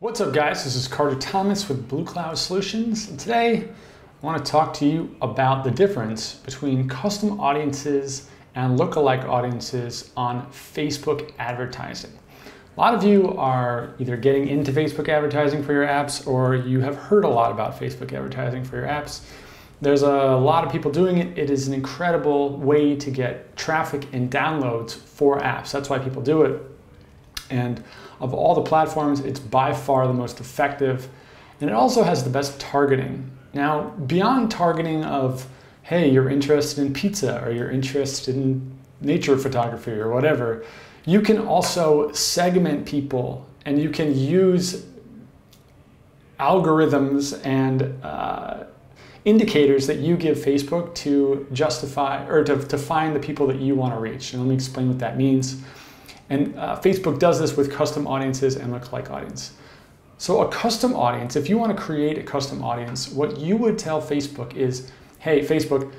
What's up guys, this is Carter Thomas with Bluecloud Solutions. And today I want to talk to you about the difference between custom audiences and lookalike audiences on Facebook advertising. A lot of you are either getting into Facebook advertising for your apps or you have heard a lot about Facebook advertising for your apps. There's a lot of people doing it. It is an incredible way to get traffic and downloads for apps. That's why people do it. And of all the platforms, it's by far the most effective. And it also has the best targeting. Now, beyond targeting of, hey, you're interested in pizza or you're interested in nature photography or whatever, you can also segment people and you can use algorithms and uh, indicators that you give Facebook to justify or to, to find the people that you want to reach. And let me explain what that means. And uh, Facebook does this with custom audiences and lookalike audience. So a custom audience, if you want to create a custom audience, what you would tell Facebook is, hey, Facebook,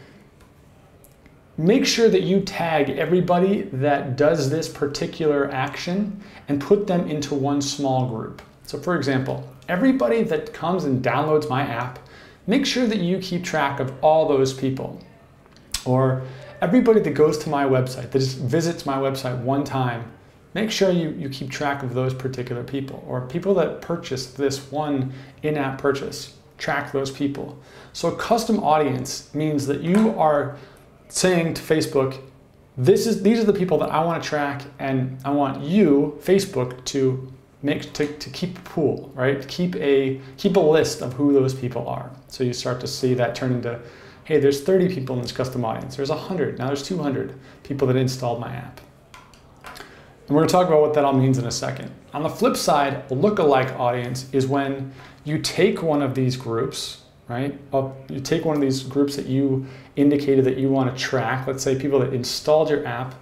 make sure that you tag everybody that does this particular action and put them into one small group. So for example, everybody that comes and downloads my app, make sure that you keep track of all those people. Or everybody that goes to my website, that just visits my website one time, make sure you, you keep track of those particular people or people that purchased this one in-app purchase. Track those people. So custom audience means that you are saying to facebook this is these are the people that i want to track and i want you facebook to make to, to keep a pool right? Keep a keep a list of who those people are. So you start to see that turn into hey there's 30 people in this custom audience. There's 100 now there's 200 people that installed my app and we're to talk about what that all means in a second. On the flip side, lookalike audience is when you take one of these groups, right? You take one of these groups that you indicated that you want to track, let's say people that installed your app,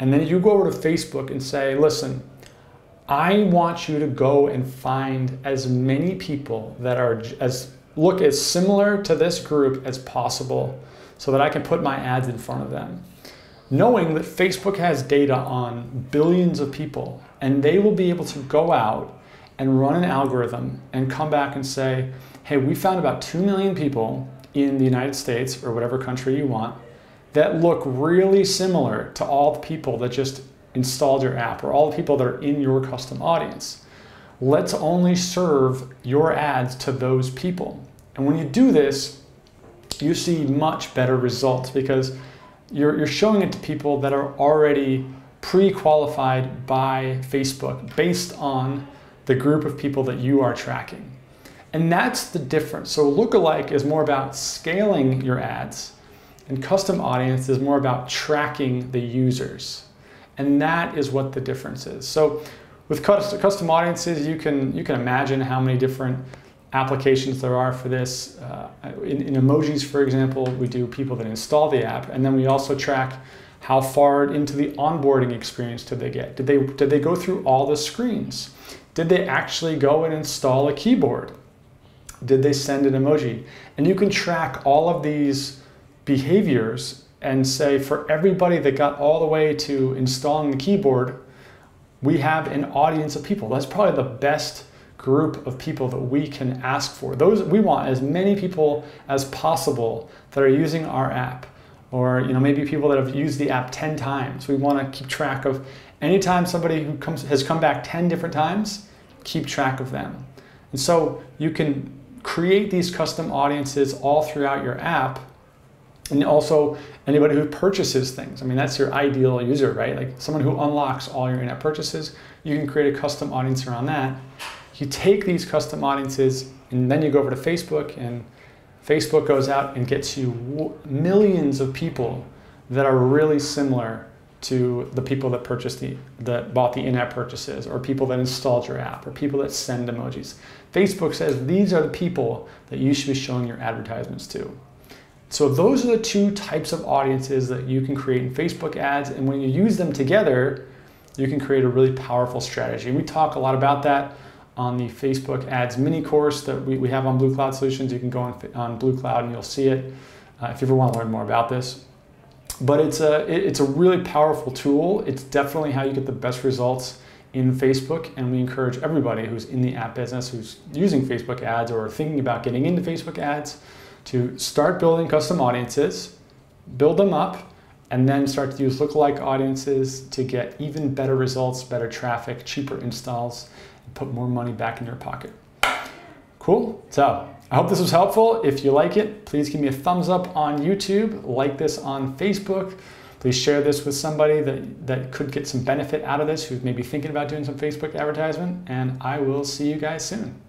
and then you go over to Facebook and say, listen, I want you to go and find as many people that are as look as similar to this group as possible so that I can put my ads in front of them knowing that Facebook has data on billions of people and they will be able to go out and run an algorithm and come back and say, hey, we found about 2 million people in the United States or whatever country you want that look really similar to all the people that just installed your app or all the people that are in your custom audience. Let's only serve your ads to those people. And when you do this, you see much better results because you're, you're showing it to people that are already pre-qualified by Facebook based on the group of people that you are tracking. And that's the difference. So lookalike is more about scaling your ads and custom audience is more about tracking the users. And that is what the difference is. So with custom audiences, you can, you can imagine how many different applications there are for this. Uh, in, in, emojis, for example, we do people that install the app, and then we also track how far into the onboarding experience did they get? Did they, did they go through all the screens? Did they actually go and install a keyboard? Did they send an emoji? And you can track all of these behaviors and say for everybody that got all the way to installing the keyboard, we have an audience of people. That's probably the best group of people that we can ask for. Those we want as many people as possible that are using our app or you know maybe people that have used the app 10 times. We want to keep track of anytime somebody who comes has come back 10 different times, keep track of them. And so you can create these custom audiences all throughout your app and also anybody who purchases things. I mean, that's your ideal user, right? Like someone who unlocks all your in-app purchases, you can create a custom audience around that you take these custom audiences and then you go over to Facebook and Facebook goes out and gets you millions of people that are really similar to the people that purchased the that bought the in-app purchases or people that installed your app or people that send emojis. Facebook says these are the people that you should be showing your advertisements to. So those are the two types of audiences that you can create in Facebook ads and when you use them together, you can create a really powerful strategy. And we talk a lot about that on the Facebook ads mini course that we, we have on Bluecloud Solutions. You can go on, on Bluecloud and you'll see it uh, if you ever want to learn more about this. But it's a, it, it's a really powerful tool. It's definitely how you get the best results in Facebook, and we encourage everybody who's in the app business, who's using Facebook ads or thinking about getting into Facebook ads, to start building custom audiences, build them up, and then start to use lookalike audiences to get even better results, better traffic, cheaper installs, put more money back in your pocket. Cool. So I hope this was helpful. If you like it, please give me a thumbs up on YouTube, like this on Facebook. Please share this with somebody that, that could get some benefit out of this who's maybe thinking about doing some Facebook advertisement. And I will see you guys soon.